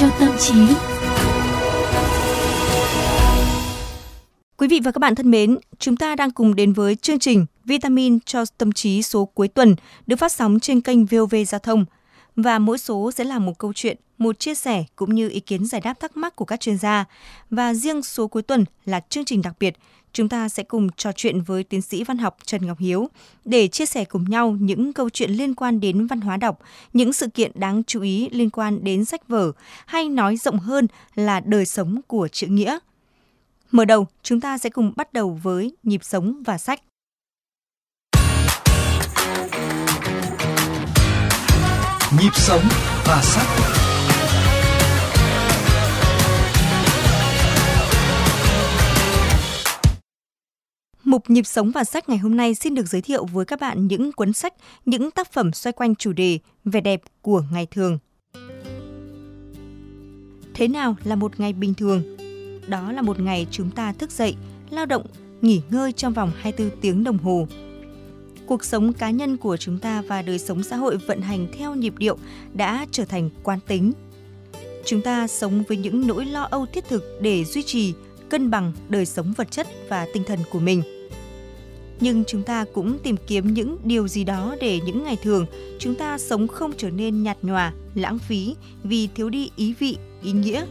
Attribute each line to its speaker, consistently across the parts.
Speaker 1: cho tâm trí. Quý vị và các bạn thân mến, chúng ta đang cùng đến với chương trình Vitamin cho tâm trí số cuối tuần được phát sóng trên kênh VOV Giao thông. Và mỗi số sẽ là một câu chuyện, một chia sẻ cũng như ý kiến giải đáp thắc mắc của các chuyên gia. Và riêng số cuối tuần là chương trình đặc biệt chúng ta sẽ cùng trò chuyện với tiến sĩ văn học Trần Ngọc Hiếu để chia sẻ cùng nhau những câu chuyện liên quan đến văn hóa đọc, những sự kiện đáng chú ý liên quan đến sách vở, hay nói rộng hơn là đời sống của chữ nghĩa. Mở đầu, chúng ta sẽ cùng bắt đầu với nhịp sống và sách.
Speaker 2: Nhịp sống và sách.
Speaker 1: Mục Nhịp sống và sách ngày hôm nay xin được giới thiệu với các bạn những cuốn sách, những tác phẩm xoay quanh chủ đề vẻ đẹp của ngày thường. Thế nào là một ngày bình thường? Đó là một ngày chúng ta thức dậy, lao động, nghỉ ngơi trong vòng 24 tiếng đồng hồ. Cuộc sống cá nhân của chúng ta và đời sống xã hội vận hành theo nhịp điệu đã trở thành quán tính. Chúng ta sống với những nỗi lo âu thiết thực để duy trì cân bằng đời sống vật chất và tinh thần của mình nhưng chúng ta cũng tìm kiếm những điều gì đó để những ngày thường chúng ta sống không trở nên nhạt nhòa, lãng phí vì thiếu đi ý vị, ý nghĩa.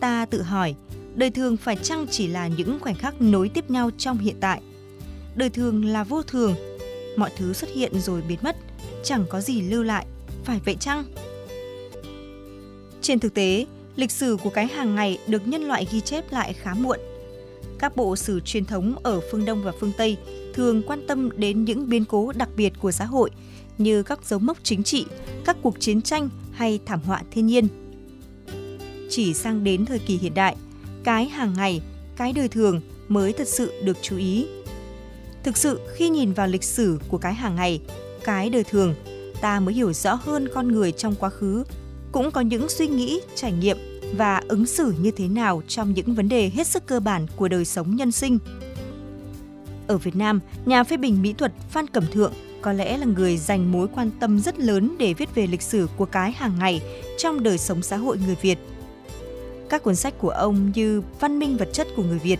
Speaker 1: Ta tự hỏi, đời thường phải chăng chỉ là những khoảnh khắc nối tiếp nhau trong hiện tại? Đời thường là vô thường, mọi thứ xuất hiện rồi biến mất, chẳng có gì lưu lại, phải vậy chăng? Trên thực tế, lịch sử của cái hàng ngày được nhân loại ghi chép lại khá muộn – các bộ sử truyền thống ở phương Đông và phương Tây thường quan tâm đến những biến cố đặc biệt của xã hội như các dấu mốc chính trị, các cuộc chiến tranh hay thảm họa thiên nhiên. Chỉ sang đến thời kỳ hiện đại, cái hàng ngày, cái đời thường mới thật sự được chú ý. Thực sự khi nhìn vào lịch sử của cái hàng ngày, cái đời thường, ta mới hiểu rõ hơn con người trong quá khứ, cũng có những suy nghĩ, trải nghiệm và ứng xử như thế nào trong những vấn đề hết sức cơ bản của đời sống nhân sinh. Ở Việt Nam, nhà phê bình mỹ thuật Phan Cẩm Thượng có lẽ là người dành mối quan tâm rất lớn để viết về lịch sử của cái hàng ngày trong đời sống xã hội người Việt. Các cuốn sách của ông như Văn minh vật chất của người Việt,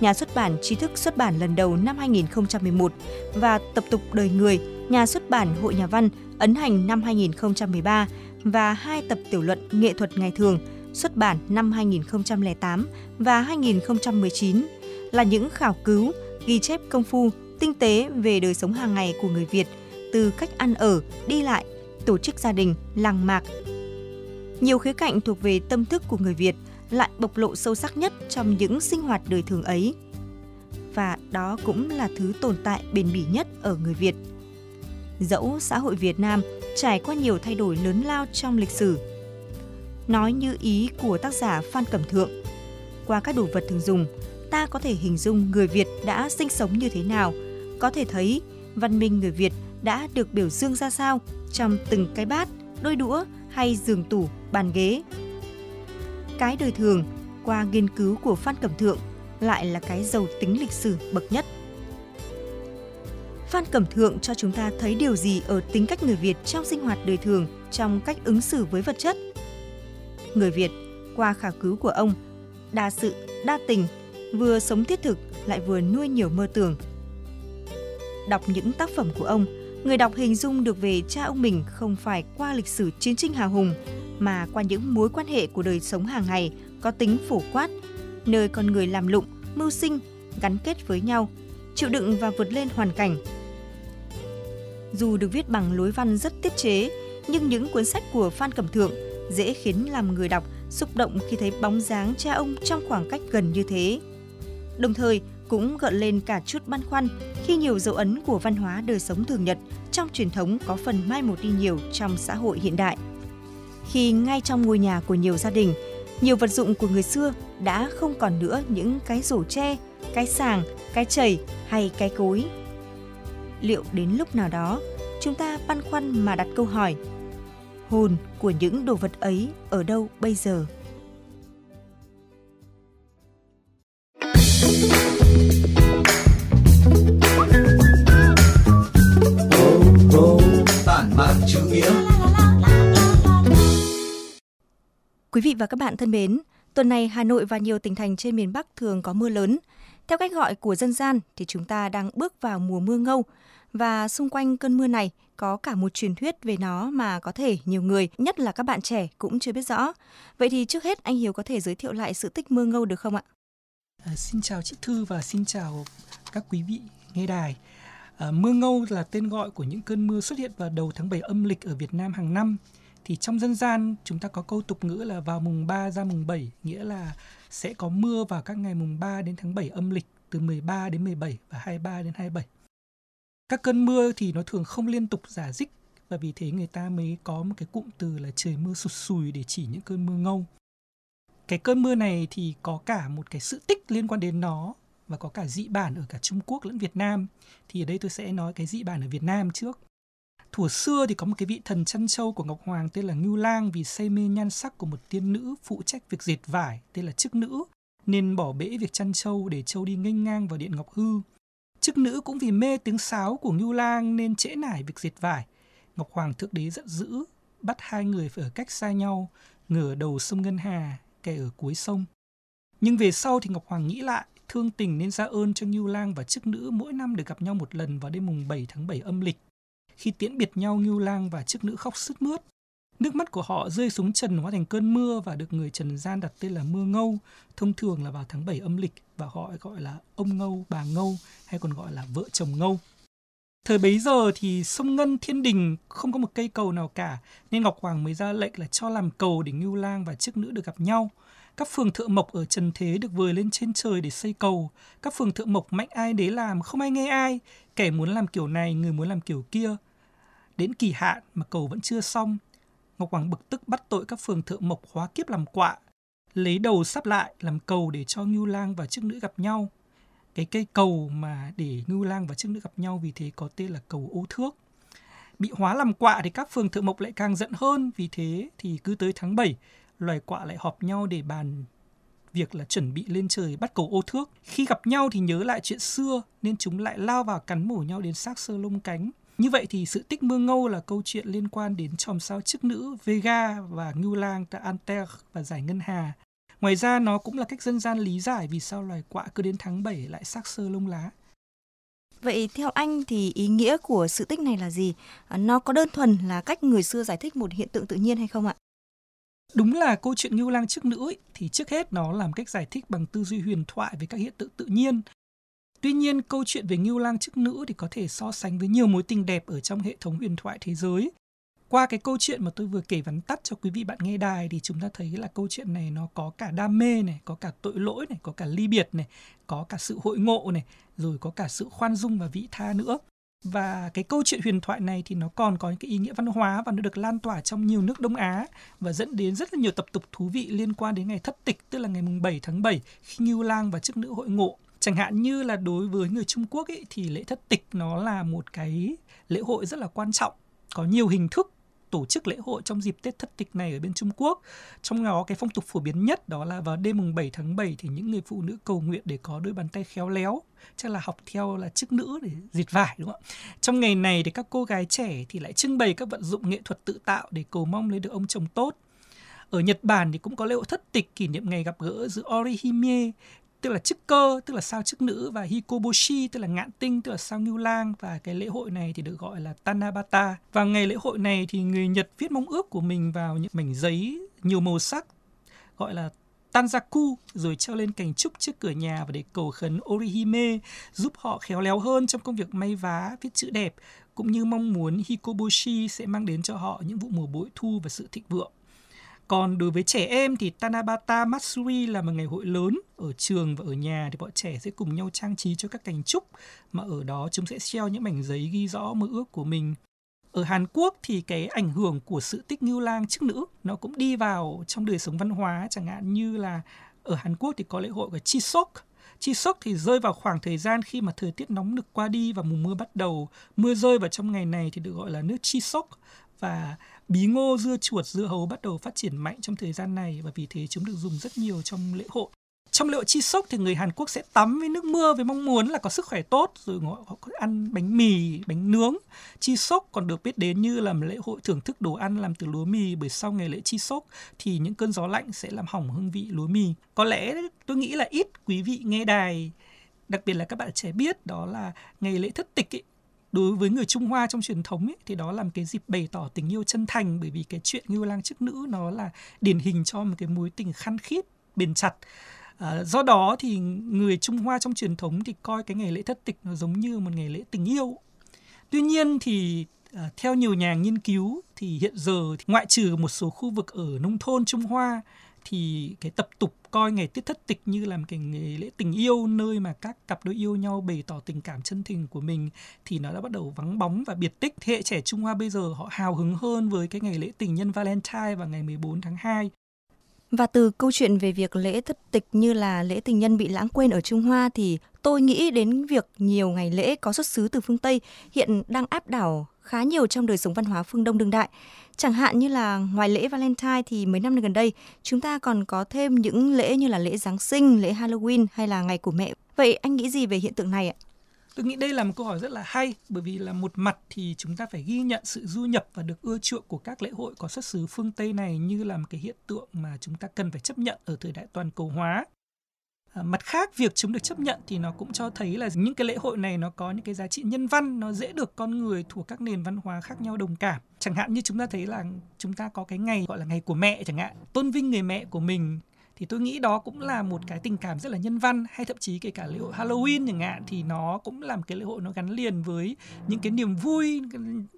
Speaker 1: nhà xuất bản trí thức xuất bản lần đầu năm 2011 và Tập tục đời người, nhà xuất bản Hội Nhà văn ấn hành năm 2013 và hai tập tiểu luận nghệ thuật ngày thường – xuất bản năm 2008 và 2019 là những khảo cứu, ghi chép công phu, tinh tế về đời sống hàng ngày của người Việt, từ cách ăn ở, đi lại, tổ chức gia đình, làng mạc. Nhiều khía cạnh thuộc về tâm thức của người Việt lại bộc lộ sâu sắc nhất trong những sinh hoạt đời thường ấy. Và đó cũng là thứ tồn tại bền bỉ nhất ở người Việt. Dẫu xã hội Việt Nam trải qua nhiều thay đổi lớn lao trong lịch sử, nói như ý của tác giả Phan Cẩm Thượng. Qua các đồ vật thường dùng, ta có thể hình dung người Việt đã sinh sống như thế nào, có thể thấy văn minh người Việt đã được biểu dương ra sao trong từng cái bát, đôi đũa hay giường tủ, bàn ghế. Cái đời thường, qua nghiên cứu của Phan Cẩm Thượng, lại là cái giàu tính lịch sử bậc nhất. Phan Cẩm Thượng cho chúng ta thấy điều gì ở tính cách người Việt trong sinh hoạt đời thường, trong cách ứng xử với vật chất – người Việt qua khảo cứu của ông, đa sự, đa tình, vừa sống thiết thực lại vừa nuôi nhiều mơ tưởng. Đọc những tác phẩm của ông, người đọc hình dung được về cha ông mình không phải qua lịch sử chiến tranh hào hùng mà qua những mối quan hệ của đời sống hàng ngày có tính phổ quát, nơi con người làm lụng, mưu sinh, gắn kết với nhau, chịu đựng và vượt lên hoàn cảnh. Dù được viết bằng lối văn rất tiết chế, nhưng những cuốn sách của Phan Cẩm Thượng dễ khiến làm người đọc xúc động khi thấy bóng dáng cha ông trong khoảng cách gần như thế. Đồng thời, cũng gợi lên cả chút băn khoăn khi nhiều dấu ấn của văn hóa đời sống thường nhật trong truyền thống có phần mai một đi nhiều trong xã hội hiện đại. Khi ngay trong ngôi nhà của nhiều gia đình, nhiều vật dụng của người xưa đã không còn nữa những cái rổ tre, cái sàng, cái chày hay cái cối. Liệu đến lúc nào đó, chúng ta băn khoăn mà đặt câu hỏi hồn của những đồ vật ấy ở đâu bây giờ Quý vị và các bạn thân mến, tuần này Hà Nội và nhiều tỉnh thành trên miền Bắc thường có mưa lớn. Theo cách gọi của dân gian thì chúng ta đang bước vào mùa mưa ngâu và xung quanh cơn mưa này có cả một truyền thuyết về nó mà có thể nhiều người, nhất là các bạn trẻ cũng chưa biết rõ. Vậy thì trước hết anh Hiếu có thể giới thiệu lại sự tích mưa ngâu được không ạ?
Speaker 3: À, xin chào chị Thư và xin chào các quý vị nghe đài. À, mưa ngâu là tên gọi của những cơn mưa xuất hiện vào đầu tháng 7 âm lịch ở Việt Nam hàng năm. Thì trong dân gian chúng ta có câu tục ngữ là vào mùng 3 ra mùng 7, nghĩa là sẽ có mưa vào các ngày mùng 3 đến tháng 7 âm lịch từ 13 đến 17 và 23 đến 27. Các cơn mưa thì nó thường không liên tục giả dích và vì thế người ta mới có một cái cụm từ là trời mưa sụt sùi để chỉ những cơn mưa ngâu. Cái cơn mưa này thì có cả một cái sự tích liên quan đến nó và có cả dị bản ở cả Trung Quốc lẫn Việt Nam. Thì ở đây tôi sẽ nói cái dị bản ở Việt Nam trước. Thuở xưa thì có một cái vị thần chăn trâu của Ngọc Hoàng tên là Ngưu Lang vì say mê nhan sắc của một tiên nữ phụ trách việc dệt vải tên là chức nữ, nên bỏ bể việc chăn trâu để trâu đi nghênh ngang vào điện Ngọc Hư. Chức nữ cũng vì mê tiếng sáo của Ngưu Lang nên trễ nải việc dệt vải. Ngọc Hoàng thượng đế giận dữ, bắt hai người phải ở cách xa nhau, ngửa đầu sông Ngân Hà, kẻ ở cuối sông. Nhưng về sau thì Ngọc Hoàng nghĩ lại, thương tình nên ra ơn cho Ngưu Lang và chức nữ mỗi năm được gặp nhau một lần vào đêm mùng 7 tháng 7 âm lịch. Khi tiễn biệt nhau Ngưu Lang và chức nữ khóc sướt mướt, Nước mắt của họ rơi xuống trần hóa thành cơn mưa và được người Trần gian đặt tên là mưa ngâu, thông thường là vào tháng 7 âm lịch và họ gọi là ông ngâu, bà ngâu hay còn gọi là vợ chồng ngâu. Thời bấy giờ thì sông Ngân Thiên Đình không có một cây cầu nào cả, nên Ngọc Hoàng mới ra lệnh là cho làm cầu để Ngưu Lang và chức nữ được gặp nhau. Các phường thợ mộc ở trần thế được vời lên trên trời để xây cầu. Các phường thợ mộc mạnh ai đế làm, không ai nghe ai. Kẻ muốn làm kiểu này, người muốn làm kiểu kia. Đến kỳ hạn mà cầu vẫn chưa xong, Ngọc Hoàng bực tức bắt tội các phường thượng mộc hóa kiếp làm quạ, lấy đầu sắp lại làm cầu để cho Ngưu Lang và Trương nữ gặp nhau. Cái cây cầu mà để Ngưu Lang và Trương nữ gặp nhau vì thế có tên là cầu ô thước. Bị hóa làm quạ thì các phường thượng mộc lại càng giận hơn, vì thế thì cứ tới tháng 7, loài quạ lại họp nhau để bàn việc là chuẩn bị lên trời bắt cầu ô thước. Khi gặp nhau thì nhớ lại chuyện xưa nên chúng lại lao vào cắn mổ nhau đến xác sơ lông cánh. Như vậy thì sự tích mưa ngâu là câu chuyện liên quan đến chòm sao chức nữ Vega và Ngưu Lang tại Anter và giải Ngân Hà. Ngoài ra nó cũng là cách dân gian lý giải vì sao loài quạ cứ đến tháng 7 lại sắc sơ lông lá.
Speaker 1: Vậy theo anh thì ý nghĩa của sự tích này là gì? À, nó có đơn thuần là cách người xưa giải thích một hiện tượng tự nhiên hay không ạ?
Speaker 3: Đúng là câu chuyện Ngưu Lang chức nữ ấy, thì trước hết nó làm cách giải thích bằng tư duy huyền thoại về các hiện tượng tự nhiên Tuy nhiên, câu chuyện về Ngưu Lang chức nữ thì có thể so sánh với nhiều mối tình đẹp ở trong hệ thống huyền thoại thế giới. Qua cái câu chuyện mà tôi vừa kể vắn tắt cho quý vị bạn nghe đài thì chúng ta thấy là câu chuyện này nó có cả đam mê này, có cả tội lỗi này, có cả ly biệt này, có cả sự hội ngộ này, rồi có cả sự khoan dung và vị tha nữa. Và cái câu chuyện huyền thoại này thì nó còn có những cái ý nghĩa văn hóa và nó được lan tỏa trong nhiều nước Đông Á và dẫn đến rất là nhiều tập tục thú vị liên quan đến ngày thất tịch tức là ngày mùng 7 tháng 7 khi Ngưu Lang và chức nữ hội ngộ chẳng hạn như là đối với người Trung Quốc ấy, thì lễ thất tịch nó là một cái lễ hội rất là quan trọng có nhiều hình thức tổ chức lễ hội trong dịp Tết thất tịch này ở bên Trung Quốc. Trong đó cái phong tục phổ biến nhất đó là vào đêm mùng 7 tháng 7 thì những người phụ nữ cầu nguyện để có đôi bàn tay khéo léo, chắc là học theo là chức nữ để dệt vải đúng không ạ? Trong ngày này thì các cô gái trẻ thì lại trưng bày các vận dụng nghệ thuật tự tạo để cầu mong lấy được ông chồng tốt. Ở Nhật Bản thì cũng có lễ hội thất tịch kỷ niệm ngày gặp gỡ giữa Orihime tức là chức cơ tức là sao chức nữ và hikoboshi tức là ngạn tinh tức là sao ngưu lang và cái lễ hội này thì được gọi là tanabata và ngày lễ hội này thì người nhật viết mong ước của mình vào những mảnh giấy nhiều màu sắc gọi là Tanzaku rồi treo lên cành trúc trước cửa nhà và để cầu khấn Orihime giúp họ khéo léo hơn trong công việc may vá, viết chữ đẹp cũng như mong muốn Hikoboshi sẽ mang đến cho họ những vụ mùa bội thu và sự thịnh vượng. Còn đối với trẻ em thì Tanabata Matsuri là một ngày hội lớn ở trường và ở nhà thì bọn trẻ sẽ cùng nhau trang trí cho các cành trúc mà ở đó chúng sẽ treo những mảnh giấy ghi rõ mơ ước của mình. Ở Hàn Quốc thì cái ảnh hưởng của sự tích ngưu lang chức nữ nó cũng đi vào trong đời sống văn hóa, chẳng hạn như là ở Hàn Quốc thì có lễ hội của Chisok. Chisok thì rơi vào khoảng thời gian khi mà thời tiết nóng nực qua đi và mùa mưa bắt đầu. Mưa rơi vào trong ngày này thì được gọi là nước Chisok và bí ngô, dưa chuột, dưa hấu bắt đầu phát triển mạnh trong thời gian này và vì thế chúng được dùng rất nhiều trong lễ hội. trong lễ hội chi sốc thì người Hàn Quốc sẽ tắm với nước mưa với mong muốn là có sức khỏe tốt rồi họ có ăn bánh mì, bánh nướng. Chi sốc còn được biết đến như là một lễ hội thưởng thức đồ ăn làm từ lúa mì bởi sau ngày lễ chi sốc thì những cơn gió lạnh sẽ làm hỏng hương vị lúa mì. Có lẽ tôi nghĩ là ít quý vị nghe đài đặc biệt là các bạn trẻ biết đó là ngày lễ thất tịch ấy, đối với người Trung Hoa trong truyền thống ấy, thì đó là một cái dịp bày tỏ tình yêu chân thành bởi vì cái chuyện ngưu lang chức nữ nó là điển hình cho một cái mối tình khăn khít bền chặt À, do đó thì người Trung Hoa trong truyền thống thì coi cái ngày lễ thất tịch nó giống như một ngày lễ tình yêu. Tuy nhiên thì à, theo nhiều nhà nghiên cứu thì hiện giờ thì ngoại trừ một số khu vực ở nông thôn Trung Hoa thì cái tập tục coi ngày tiết thất tịch như là một cái ngày lễ tình yêu, nơi mà các cặp đôi yêu nhau bày tỏ tình cảm chân tình của mình, thì nó đã bắt đầu vắng bóng và biệt tích. Thế hệ trẻ Trung Hoa bây giờ họ hào hứng hơn với cái ngày lễ tình nhân Valentine vào ngày 14 tháng 2
Speaker 1: và từ câu chuyện về việc lễ thất tịch như là lễ tình nhân bị lãng quên ở Trung Hoa thì tôi nghĩ đến việc nhiều ngày lễ có xuất xứ từ phương Tây hiện đang áp đảo khá nhiều trong đời sống văn hóa phương Đông đương đại. Chẳng hạn như là ngoài lễ Valentine thì mấy năm gần đây chúng ta còn có thêm những lễ như là lễ Giáng sinh, lễ Halloween hay là ngày của mẹ. Vậy anh nghĩ gì về hiện tượng này ạ?
Speaker 3: Tôi nghĩ đây là một câu hỏi rất là hay bởi vì là một mặt thì chúng ta phải ghi nhận sự du nhập và được ưa chuộng của các lễ hội có xuất xứ phương Tây này như là một cái hiện tượng mà chúng ta cần phải chấp nhận ở thời đại toàn cầu hóa. Ờ, mặt khác, việc chúng được chấp nhận thì nó cũng cho thấy là những cái lễ hội này nó có những cái giá trị nhân văn, nó dễ được con người thuộc các nền văn hóa khác nhau đồng cảm. Chẳng hạn như chúng ta thấy là chúng ta có cái ngày gọi là ngày của mẹ chẳng hạn, tôn vinh người mẹ của mình thì tôi nghĩ đó cũng là một cái tình cảm rất là nhân văn hay thậm chí kể cả lễ hội Halloween chẳng hạn thì nó cũng là một cái lễ hội nó gắn liền với những cái niềm vui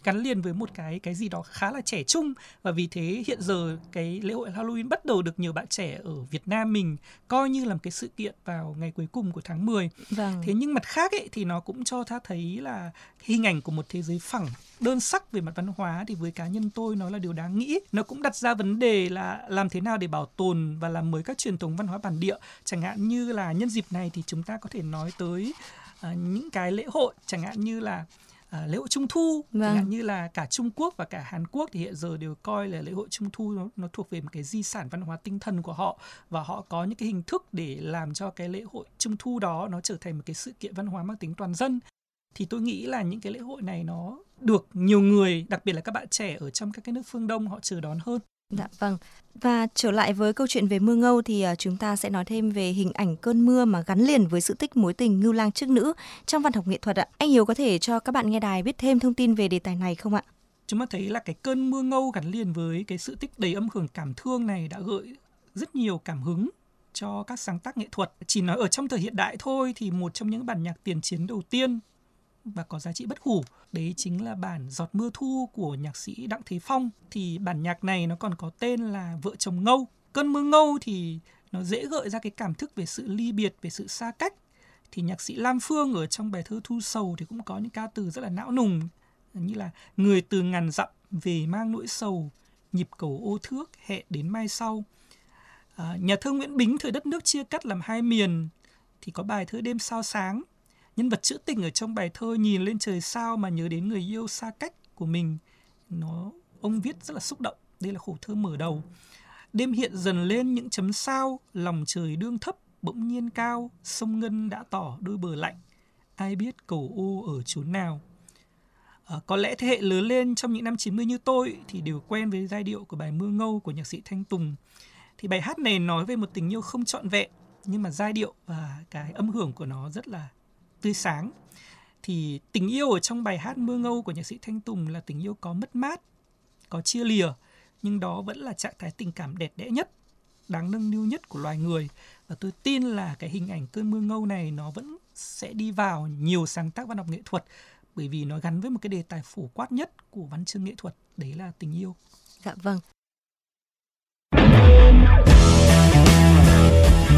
Speaker 3: gắn liền với một cái cái gì đó khá là trẻ trung và vì thế hiện giờ cái lễ hội Halloween bắt đầu được nhiều bạn trẻ ở Việt Nam mình coi như là một cái sự kiện vào ngày cuối cùng của tháng 10. Vâng. Thế nhưng mặt khác ấy thì nó cũng cho ta thấy là hình ảnh của một thế giới phẳng đơn sắc về mặt văn hóa thì với cá nhân tôi nó là điều đáng nghĩ. Nó cũng đặt ra vấn đề là làm thế nào để bảo tồn và làm mới các truyền thống văn hóa bản địa. Chẳng hạn như là nhân dịp này thì chúng ta có thể nói tới uh, những cái lễ hội. Chẳng hạn như là À, lễ hội trung thu. Vâng. chẳng hạn như là cả Trung Quốc và cả Hàn Quốc thì hiện giờ đều coi là lễ hội trung thu nó, nó thuộc về một cái di sản văn hóa tinh thần của họ. Và họ có những cái hình thức để làm cho cái lễ hội trung thu đó nó trở thành một cái sự kiện văn hóa mang tính toàn dân thì tôi nghĩ là những cái lễ hội này nó được nhiều người đặc biệt là các bạn trẻ ở trong các cái nước phương đông họ chờ đón hơn
Speaker 1: Dạ vâng. Và trở lại với câu chuyện về mưa ngâu thì à, chúng ta sẽ nói thêm về hình ảnh cơn mưa mà gắn liền với sự tích mối tình ngưu lang trước nữ trong văn học nghệ thuật ạ. Anh Hiếu có thể cho các bạn nghe đài biết thêm thông tin về đề tài này không ạ?
Speaker 3: Chúng ta thấy là cái cơn mưa ngâu gắn liền với cái sự tích đầy âm hưởng cảm thương này đã gợi rất nhiều cảm hứng cho các sáng tác nghệ thuật. Chỉ nói ở trong thời hiện đại thôi thì một trong những bản nhạc tiền chiến đầu tiên và có giá trị bất hủ. Đấy chính là bản giọt mưa thu của nhạc sĩ đặng thế phong. Thì bản nhạc này nó còn có tên là vợ chồng ngâu. Cơn mưa ngâu thì nó dễ gợi ra cái cảm thức về sự ly biệt về sự xa cách. Thì nhạc sĩ lam phương ở trong bài thơ thu sầu thì cũng có những ca từ rất là não nùng như là người từ ngàn dặm về mang nỗi sầu nhịp cầu ô thước hẹn đến mai sau. À, nhà thơ nguyễn bính thời đất nước chia cắt làm hai miền thì có bài thơ đêm sao sáng nhân vật trữ tình ở trong bài thơ nhìn lên trời sao mà nhớ đến người yêu xa cách của mình nó ông viết rất là xúc động. Đây là khổ thơ mở đầu. Đêm hiện dần lên những chấm sao lòng trời đương thấp bỗng nhiên cao sông ngân đã tỏ đôi bờ lạnh. Ai biết cầu ô ở chốn nào? À, có lẽ thế hệ lớn lên trong những năm 90 như tôi thì đều quen với giai điệu của bài Mưa Ngâu của nhạc sĩ Thanh Tùng. Thì bài hát này nói về một tình yêu không trọn vẹn nhưng mà giai điệu và cái âm hưởng của nó rất là tươi sáng. Thì tình yêu ở trong bài hát mưa ngâu của nhạc sĩ thanh tùng là tình yêu có mất mát có chia lìa nhưng đó vẫn là trạng thái tình cảm đẹp đẽ nhất đáng nâng niu nhất của loài người. Và tôi tin là cái hình ảnh cơn mưa ngâu này nó vẫn sẽ đi vào nhiều sáng tác văn học nghệ thuật bởi vì nó gắn với một cái đề tài phổ quát nhất của văn chương nghệ thuật đấy là tình yêu.
Speaker 1: Dạ vâng.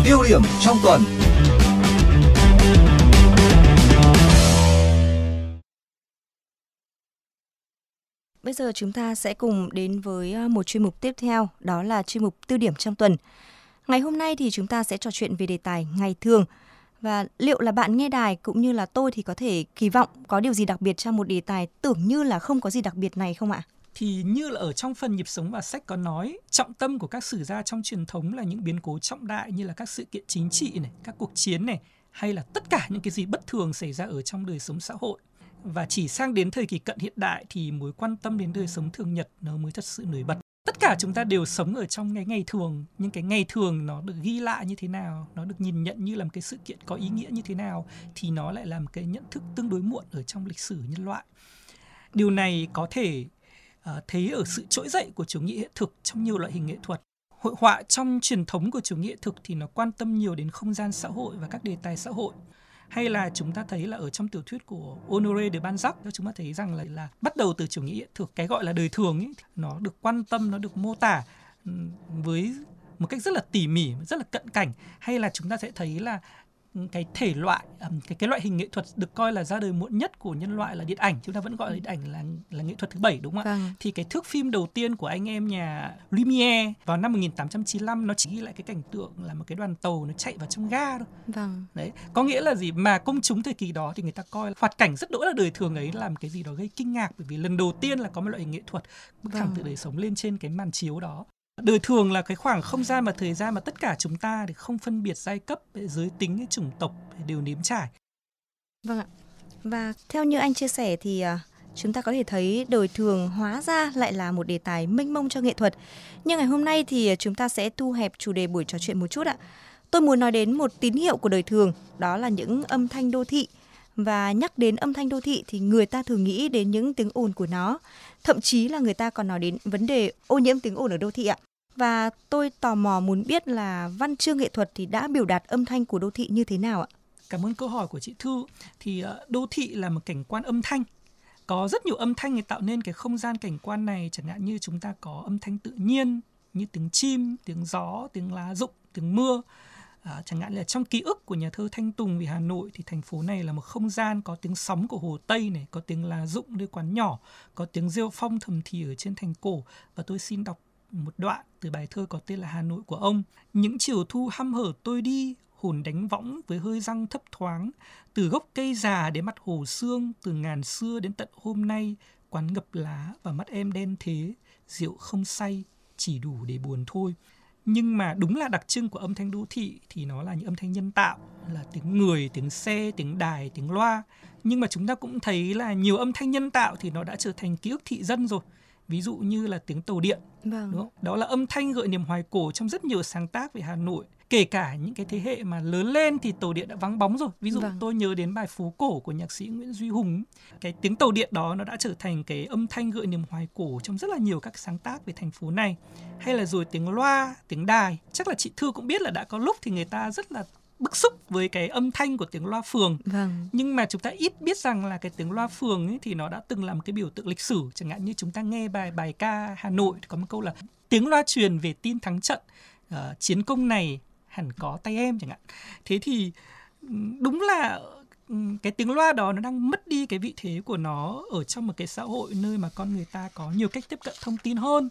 Speaker 2: Tiêu điểm trong tuần
Speaker 1: Bây giờ chúng ta sẽ cùng đến với ờ, một chuyên mục tiếp theo, đó là chuyên mục tiêu điểm trong tuần. Ngày hôm nay thì chúng ta sẽ trò chuyện về đề tài ngày thường. Và liệu là bạn nghe đài cũng như là tôi thì có thể kỳ vọng có điều gì đặc biệt trong một đề tài tưởng như là không có gì đặc biệt này không ạ?
Speaker 3: thì như là ở trong phần nhịp sống và sách có nói trọng tâm của các sử gia trong truyền thống là những biến cố trọng đại như là các sự kiện chính trị này các cuộc chiến này hay là tất cả những cái gì bất thường xảy ra ở trong đời sống xã hội và chỉ sang đến thời kỳ cận hiện đại thì mối quan tâm đến đời sống thường nhật nó mới thật sự nổi bật. Tất cả chúng ta đều sống ở trong cái ngày thường nhưng cái ngày thường nó được ghi lại như thế nào nó được nhìn nhận như là một cái sự kiện có ý nghĩa như thế nào thì nó lại là một cái nhận thức tương đối muộn ở trong lịch sử nhân loại. Điều này có thể uh, thấy ở sự trỗi dậy của chủ nghĩa hiện thực trong nhiều loại hình nghệ thuật. Hội họa trong truyền thống của chủ nghĩa thực thì nó quan tâm nhiều đến không gian xã hội và các đề tài xã hội hay là chúng ta thấy là ở trong tiểu thuyết của Honoré de Balzac chúng ta thấy rằng là là bắt đầu từ chủ nghĩa hiện thực cái gọi là đời thường ấy nó được quan tâm, nó được mô tả với một cách rất là tỉ mỉ, rất là cận cảnh. Hay là chúng ta sẽ thấy là cái thể loại cái cái loại hình nghệ thuật được coi là ra đời muộn nhất của nhân loại là điện ảnh chúng ta vẫn gọi là điện ảnh là là nghệ thuật thứ bảy đúng không ạ vâng. thì cái thước phim đầu tiên của anh em nhà Lumière vào năm 1895 nó chỉ ghi lại cái cảnh tượng là một cái đoàn tàu nó chạy vào trong ga thôi vâng. đấy có nghĩa là gì mà công chúng thời kỳ đó thì người ta coi là hoạt cảnh rất đỗi là đời thường ấy làm cái gì đó gây kinh ngạc bởi vì lần đầu tiên là có một loại hình nghệ thuật thẳng vâng. từ đời sống lên trên cái màn chiếu đó đời thường là cái khoảng không gian và thời gian mà tất cả chúng ta thì không phân biệt giai cấp, giới tính chủng tộc đều nếm trải.
Speaker 1: Vâng ạ. Và theo như anh chia sẻ thì à, chúng ta có thể thấy đời thường hóa ra lại là một đề tài mênh mông cho nghệ thuật. Nhưng ngày hôm nay thì chúng ta sẽ thu hẹp chủ đề buổi trò chuyện một chút ạ. Tôi muốn nói đến một tín hiệu của đời thường, đó là những âm thanh đô thị. Và nhắc đến âm thanh đô thị thì người ta thường nghĩ đến những tiếng ồn của nó. Thậm chí là người ta còn nói đến vấn đề ô nhiễm tiếng ồn ở đô thị ạ. Và tôi tò mò muốn biết là văn chương nghệ thuật thì đã biểu đạt âm thanh của đô thị như thế nào ạ?
Speaker 3: Cảm ơn câu hỏi của chị Thư. Thì ờ, đô thị là một cảnh quan âm thanh. Có rất nhiều âm thanh để tạo nên cái không gian cảnh quan này, chẳng hạn như chúng ta có âm thanh tự nhiên như tiếng chim, tiếng gió, tiếng lá rụng, tiếng mưa. À, chẳng hạn là trong ký ức của nhà thơ Thanh Tùng về Hà Nội thì thành phố này là một không gian có tiếng sóng của hồ Tây này, có tiếng lá rụng nơi quán nhỏ, có tiếng rêu phong thầm thì ở trên thành cổ và tôi xin đọc một đoạn từ bài thơ có tên là Hà Nội của ông. Những chiều thu hăm hở tôi đi, hồn đánh võng với hơi răng thấp thoáng, từ gốc cây già đến mặt hồ xương, từ ngàn xưa đến tận hôm nay, quán ngập lá và mắt em đen thế, rượu không say, chỉ đủ để buồn thôi. Nhưng mà đúng là đặc trưng của âm thanh đô thị thì nó là những âm thanh nhân tạo, là tiếng người, tiếng xe, tiếng đài, tiếng loa. Nhưng mà chúng ta cũng thấy là nhiều âm thanh nhân tạo thì nó đã trở thành ký ức thị dân rồi ví dụ như là tiếng tàu điện vâng. đúng không? đó là âm thanh gợi niềm hoài cổ trong rất nhiều sáng tác về Hà Nội kể cả những cái thế hệ mà lớn lên thì tàu điện đã vắng bóng rồi ví dụ vâng. tôi nhớ đến bài phố cổ của nhạc sĩ Nguyễn Duy Hùng cái tiếng tàu điện đó nó đã trở thành cái âm thanh gợi niềm hoài cổ trong rất là nhiều các sáng tác về thành phố này hay là rồi tiếng loa tiếng đài chắc là chị Thư cũng biết là đã có lúc thì người ta rất là bức xúc với cái âm thanh của tiếng loa phường. Vâng. nhưng mà chúng ta ít biết rằng là cái tiếng loa phường ấy thì nó đã từng làm cái biểu tượng lịch sử. Chẳng hạn như chúng ta nghe bài bài ca Hà Nội có một câu là tiếng loa truyền về tin thắng trận uh, chiến công này hẳn có tay em chẳng hạn. Thế thì đúng là cái tiếng loa đó nó đang mất đi cái vị thế của nó ở trong một cái xã hội nơi mà con người ta có nhiều cách tiếp cận thông tin hơn.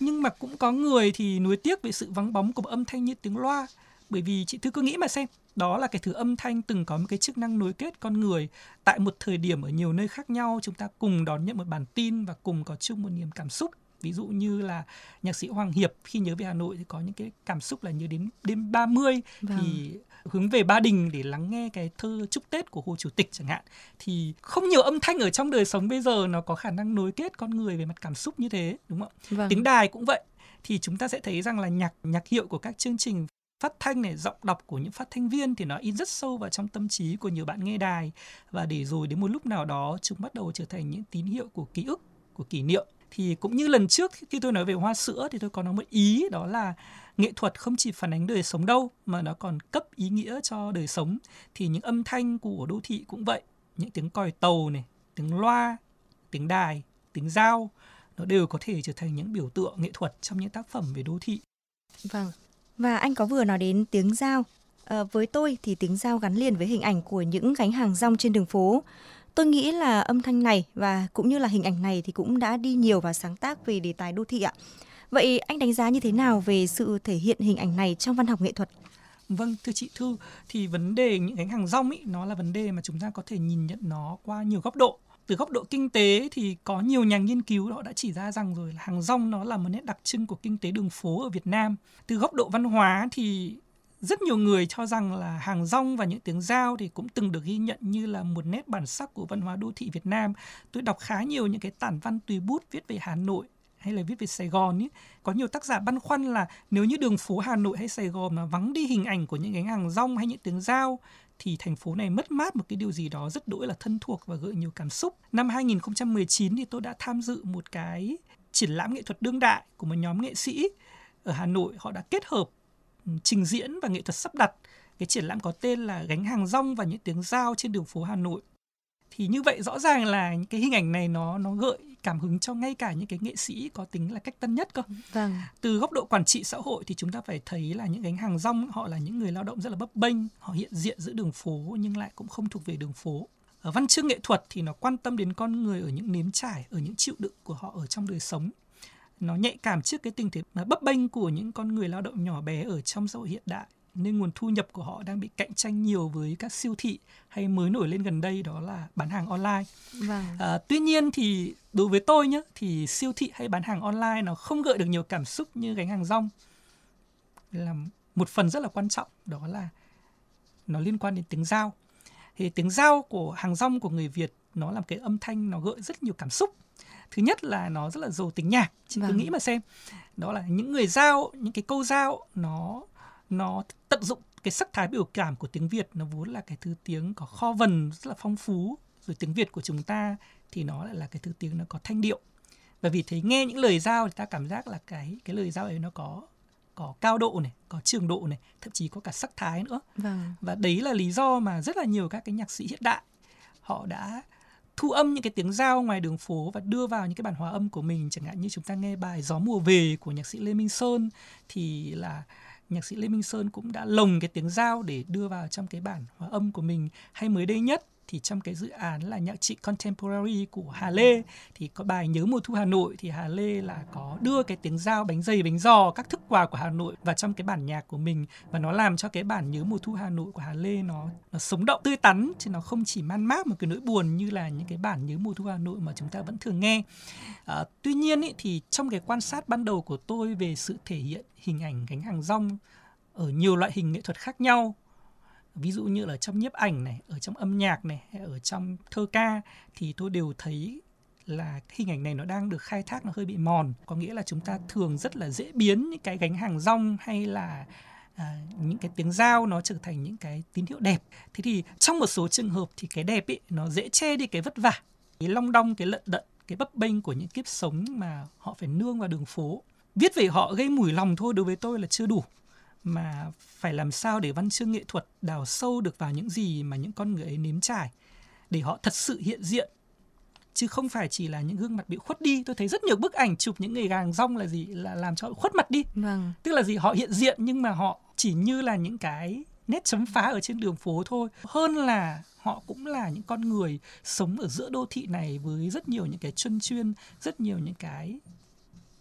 Speaker 3: Nhưng mà cũng có người thì nuối tiếc về sự vắng bóng của âm thanh như tiếng loa bởi vì chị thư cứ nghĩ mà xem đó là cái thứ âm thanh từng có một cái chức năng nối kết con người tại một thời điểm ở nhiều nơi khác nhau chúng ta cùng đón nhận một bản tin và cùng có chung một niềm cảm xúc ví dụ như là nhạc sĩ Hoàng Hiệp khi nhớ về Hà Nội thì có những cái cảm xúc là nhớ đến đêm 30 vâng. thì hướng về Ba Đình để lắng nghe cái thơ chúc Tết của Hồ Chủ tịch chẳng hạn thì không nhiều âm thanh ở trong đời sống bây giờ nó có khả năng nối kết con người về mặt cảm xúc như thế đúng không? Vâng. Tiếng đài cũng vậy thì chúng ta sẽ thấy rằng là nhạc nhạc hiệu của các chương trình phát thanh này, giọng đọc của những phát thanh viên thì nó in rất sâu vào trong tâm trí của nhiều bạn nghe đài. Và để rồi đến một lúc nào đó, chúng bắt đầu trở thành những tín hiệu của ký ức, của kỷ niệm. Thì cũng như lần trước, khi tôi nói về hoa sữa thì tôi có nói một ý, đó là nghệ thuật không chỉ phản ánh đời sống đâu, mà nó còn cấp ý nghĩa cho đời sống. Thì những âm thanh của đô thị cũng vậy, những tiếng còi tàu này, tiếng loa, tiếng đài, tiếng dao, nó đều có thể trở thành những biểu tượng nghệ thuật trong những tác phẩm về đô thị.
Speaker 1: Vâng và anh có vừa nói đến tiếng giao À, ờ, với tôi thì tiếng giao gắn liền với hình ảnh của những gánh hàng rong trên đường phố. Tôi nghĩ là âm thanh này và cũng như là hình ảnh này thì cũng đã đi nhiều vào sáng tác về đề tài đô thị ạ. Vậy anh đánh giá như thế nào về sự thể hiện hình ảnh này trong văn học nghệ thuật?
Speaker 3: Vâng, thưa chị Thư, thì vấn đề những gánh hàng rong ý, nó là vấn đề mà chúng ta có thể nhìn nhận nó qua nhiều góc độ từ góc độ kinh tế thì có nhiều nhà nghiên cứu họ đã chỉ ra rằng rồi là hàng rong nó là một nét đặc trưng của kinh tế đường phố ở Việt Nam. Từ góc độ văn hóa thì rất nhiều người cho rằng là hàng rong và những tiếng giao thì cũng từng được ghi nhận như là một nét bản sắc của văn hóa đô thị Việt Nam. Tôi đọc khá nhiều những cái tản văn tùy bút viết về Hà Nội hay là viết về Sài Gòn ý, có nhiều tác giả băn khoăn là nếu như đường phố Hà Nội hay Sài Gòn mà vắng đi hình ảnh của những cái hàng rong hay những tiếng giao thì thành phố này mất mát một cái điều gì đó rất đỗi là thân thuộc và gợi nhiều cảm xúc. Năm 2019 thì tôi đã tham dự một cái triển lãm nghệ thuật đương đại của một nhóm nghệ sĩ ở Hà Nội. Họ đã kết hợp ừ, trình diễn và nghệ thuật sắp đặt. Cái triển lãm có tên là Gánh hàng rong và những tiếng giao trên đường phố Hà Nội. Thì như vậy rõ ràng là những cái hình ảnh này nó nó gợi cảm hứng cho ngay cả những cái nghệ sĩ có tính là cách tân nhất cơ.
Speaker 1: Vâng.
Speaker 3: Từ góc độ quản trị xã hội thì chúng ta phải thấy là những gánh hàng rong họ là những người lao động rất là bấp bênh, họ hiện diện giữa đường phố nhưng lại cũng không thuộc về đường phố. Ở văn chương nghệ thuật thì nó quan tâm đến con người ở những nếm trải, ở những chịu đựng của họ ở trong đời sống. Nó nhạy cảm trước cái tình thế bấp bênh của những con người lao động nhỏ bé ở trong xã hội hiện đại nên nguồn thu nhập của họ đang bị cạnh tranh nhiều với các siêu thị hay mới nổi lên gần đây đó là bán hàng online.
Speaker 1: Vâng.
Speaker 3: À, tuy nhiên thì đối với tôi nhé thì siêu thị hay bán hàng online nó không gợi được nhiều cảm xúc như gánh hàng rong là một phần rất là quan trọng đó là nó liên quan đến tiếng giao thì tiếng giao của hàng rong của người Việt nó làm cái âm thanh nó gợi rất nhiều cảm xúc thứ nhất là nó rất là giàu tính nhạc chị vâng. cứ nghĩ mà xem đó là những người giao những cái câu giao nó nó tận dụng cái sắc thái biểu cảm của tiếng Việt nó vốn là cái thứ tiếng có kho vần rất là phong phú rồi tiếng Việt của chúng ta thì nó lại là cái thứ tiếng nó có thanh điệu và vì thế nghe những lời giao thì ta cảm giác là cái cái lời giao ấy nó có có cao độ này, có trường độ này, thậm chí có cả sắc thái nữa.
Speaker 1: Vâng.
Speaker 3: Và đấy là lý do mà rất là nhiều các cái nhạc sĩ hiện đại họ đã thu âm những cái tiếng giao ngoài đường phố và đưa vào những cái bản hòa âm của mình chẳng hạn như chúng ta nghe bài gió mùa về của nhạc sĩ Lê Minh Sơn thì là nhạc sĩ Lê Minh Sơn cũng đã lồng cái tiếng giao để đưa vào trong cái bản hòa âm của mình hay mới đây nhất thì trong cái dự án là nhạc trị contemporary của Hà Lê thì có bài nhớ mùa thu Hà Nội thì Hà Lê là có đưa cái tiếng giao bánh dày bánh giò các thức quà của Hà Nội vào trong cái bản nhạc của mình và nó làm cho cái bản nhớ mùa thu Hà Nội của Hà Lê nó nó sống động tươi tắn chứ nó không chỉ man mác một cái nỗi buồn như là những cái bản nhớ mùa thu Hà Nội mà chúng ta vẫn thường nghe. À, tuy nhiên ý, thì trong cái quan sát ban đầu của tôi về sự thể hiện hình ảnh gánh hàng rong ở nhiều loại hình nghệ thuật khác nhau ví dụ như là trong nhiếp ảnh này ở trong âm nhạc này hay ở trong thơ ca thì tôi đều thấy là hình ảnh này nó đang được khai thác nó hơi bị mòn. Có nghĩa là chúng ta thường rất là dễ biến những cái gánh hàng rong hay là à, những cái tiếng giao nó trở thành những cái tín hiệu đẹp. Thế thì trong một số trường hợp thì cái đẹp ấy nó dễ che đi cái vất vả cái long đong cái lận đận cái bấp bênh của những kiếp sống mà họ phải nương vào đường phố. Viết về họ gây mùi lòng thôi đối với tôi là chưa đủ mà phải làm sao để văn chương nghệ thuật đào sâu được vào những gì mà những con người ấy nếm trải để họ thật sự hiện diện chứ không phải chỉ là những gương mặt bị khuất đi. Tôi thấy rất nhiều bức ảnh chụp những người gàng rong là gì là làm cho họ khuất mặt đi.
Speaker 1: Vâng.
Speaker 3: tức là gì? Họ hiện diện nhưng mà họ chỉ như là những cái nét chấm phá ở trên đường phố thôi. Hơn là họ cũng là những con người sống ở giữa đô thị này với rất nhiều những cái chân chuyên rất nhiều những cái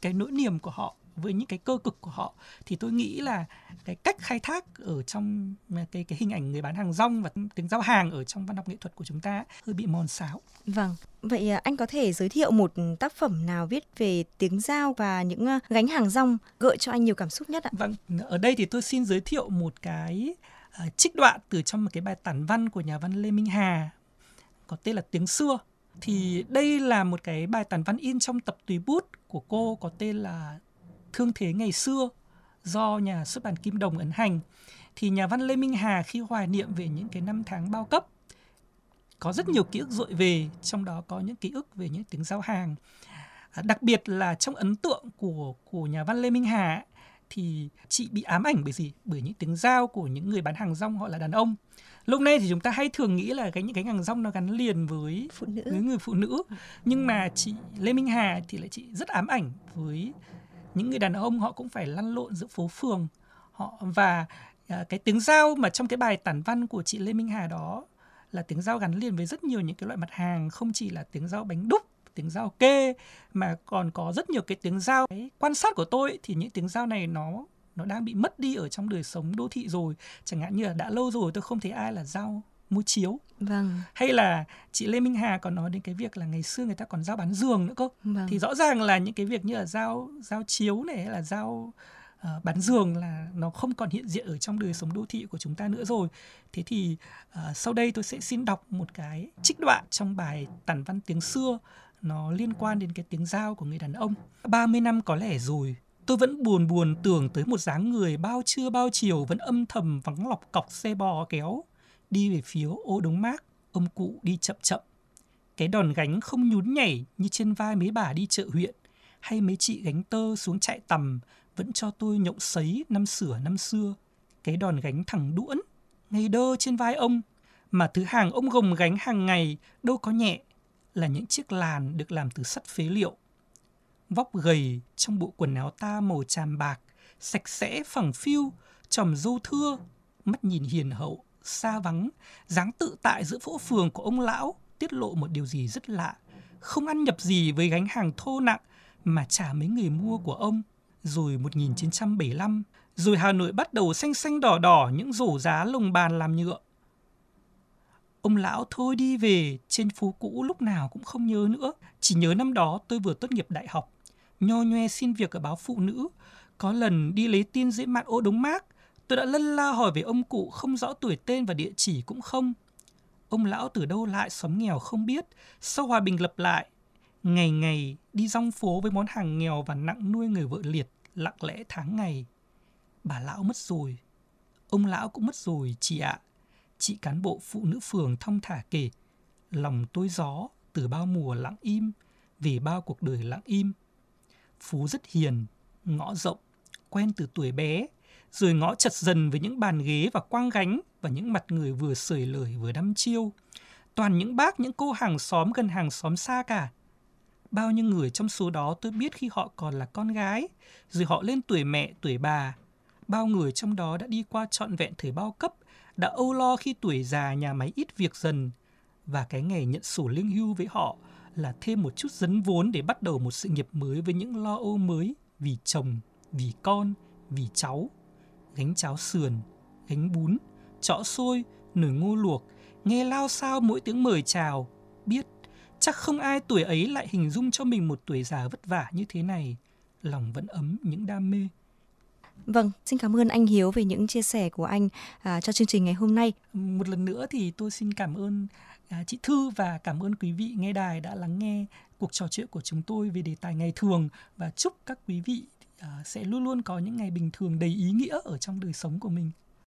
Speaker 3: cái nỗi niềm của họ với những cái cơ cực của họ thì tôi nghĩ là cái cách khai thác ở trong cái cái hình ảnh người bán hàng rong và tiếng giao hàng ở trong văn học nghệ thuật của chúng ta hơi bị mòn sáo.
Speaker 1: Vâng, vậy à, anh có thể giới thiệu một tác phẩm nào viết về tiếng giao và những à, gánh hàng rong gợi cho anh nhiều cảm xúc nhất ạ?
Speaker 3: Vâng, ở đây thì tôi xin giới thiệu một cái uh, trích đoạn từ trong một cái bài tản văn của nhà văn Lê Minh Hà có tên là Tiếng xưa. Thì đây là một cái bài tản văn in trong tập tùy bút của cô có tên là Thương thế ngày xưa do nhà xuất bản Kim Đồng ấn hành thì nhà văn Lê Minh Hà khi hoài niệm về những cái năm tháng bao cấp có rất nhiều ký ức dội về trong đó có những ký ức về những tiếng giao hàng. À, đặc biệt là trong ấn tượng của của nhà văn Lê Minh Hà thì chị bị ám ảnh bởi gì? Bởi những tiếng giao của những người bán hàng rong họ là đàn ông. Lúc nay thì chúng ta hay thường nghĩ là cái những cái hàng rong nó gắn liền với
Speaker 1: phụ nữ.
Speaker 3: với người phụ nữ. Nhưng mà chị Lê Minh Hà thì lại chị rất ám ảnh với những người đàn ông họ cũng phải lăn lộn giữa phố phường. Họ và à, cái tiếng giao mà trong cái bài tản văn của chị Lê Minh Hà đó là tiếng giao gắn liền với rất nhiều những cái loại mặt hàng không chỉ là tiếng giao bánh đúc tiếng giao kê mà còn có rất nhiều cái tiếng giao. Cái quan sát của tôi thì những tiếng giao này nó nó đang bị mất đi ở trong đời sống đô thị rồi. Chẳng hạn như là đã lâu rồi tôi không thấy ai là giao mua chiếu.
Speaker 1: Vâng.
Speaker 3: hay là chị Lê Minh Hà còn nói đến cái việc là ngày xưa người ta còn giao bán giường nữa cơ.
Speaker 1: Vâng.
Speaker 3: thì rõ ràng là những cái việc như là giao giao chiếu này hay là giao uh, bán giường là nó không còn hiện diện ở trong đời sống đô thị của chúng ta nữa rồi. Thế thì uh, sau đây tôi sẽ xin đọc một cái trích đoạn trong bài tản văn tiếng xưa. Nó liên quan đến cái tiếng giao của người đàn ông. 30 năm có lẽ rồi tôi vẫn buồn buồn tưởng tới một dáng người bao trưa bao chiều vẫn âm thầm vắng lọc cọc xe bò kéo đi về phía ô đống mác ông cụ đi chậm chậm. Cái đòn gánh không nhún nhảy như trên vai mấy bà đi chợ huyện hay mấy chị gánh tơ xuống chạy tầm vẫn cho tôi nhộng sấy năm sửa năm xưa. Cái đòn gánh thẳng đũn, ngây đơ trên vai ông. Mà thứ hàng ông gồng gánh hàng ngày đâu có nhẹ là những chiếc làn được làm từ sắt phế liệu. Vóc gầy trong bộ quần áo ta màu tràm bạc sạch sẽ phẳng phiu tròm râu thưa mắt nhìn hiền hậu xa vắng dáng tự tại giữa phố phường của ông lão tiết lộ một điều gì rất lạ không ăn nhập gì với gánh hàng thô nặng mà trả mấy người mua của ông rồi 1975 rồi Hà Nội bắt đầu xanh xanh đỏ đỏ những rổ giá lồng bàn làm nhựa Ông lão thôi đi về, trên phố cũ lúc nào cũng không nhớ nữa. Chỉ nhớ năm đó tôi vừa tốt nghiệp đại học, nho nhoe xin việc ở báo phụ nữ. Có lần đi lấy tin dễ mạn ô đống mác, tôi đã lân la hỏi về ông cụ không rõ tuổi tên và địa chỉ cũng không. Ông lão từ đâu lại xóm nghèo không biết, sau hòa bình lập lại. Ngày ngày đi rong phố với món hàng nghèo và nặng nuôi người vợ liệt, lặng lẽ tháng ngày. Bà lão mất rồi, ông lão cũng mất rồi chị ạ. Chị cán bộ phụ nữ phường thong thả kể, lòng tôi gió từ bao mùa lặng im, về bao cuộc đời lặng im. Phú rất hiền, ngõ rộng, quen từ tuổi bé, rồi ngõ chật dần với những bàn ghế và quang gánh và những mặt người vừa sởi lời vừa đăm chiêu. Toàn những bác, những cô hàng xóm gần hàng xóm xa cả. Bao nhiêu người trong số đó tôi biết khi họ còn là con gái, rồi họ lên tuổi mẹ, tuổi bà. Bao người trong đó đã đi qua trọn vẹn thời bao cấp, đã âu lo khi tuổi già nhà máy ít việc dần. Và cái nghề nhận sổ lương hưu với họ là thêm một chút dấn vốn để bắt đầu một sự nghiệp mới với những lo âu mới vì chồng, vì con, vì cháu. Gánh cháo sườn, gánh bún, chõ xôi, nồi ngô luộc, nghe lao sao mỗi tiếng mời chào. Biết, chắc không ai tuổi ấy lại hình dung cho mình một tuổi già vất vả như thế này. Lòng vẫn ấm những đam mê.
Speaker 1: Vâng, xin cảm ơn anh Hiếu về những chia sẻ của anh à, cho chương trình ngày hôm nay.
Speaker 3: Một lần nữa thì tôi xin cảm ơn à, chị Thư và cảm ơn quý vị nghe đài đã lắng nghe cuộc trò chuyện của chúng tôi về đề tài ngày thường và chúc các quý vị Ờ, sẽ luôn luôn có những ngày bình thường đầy ý nghĩa ở trong đời sống của mình.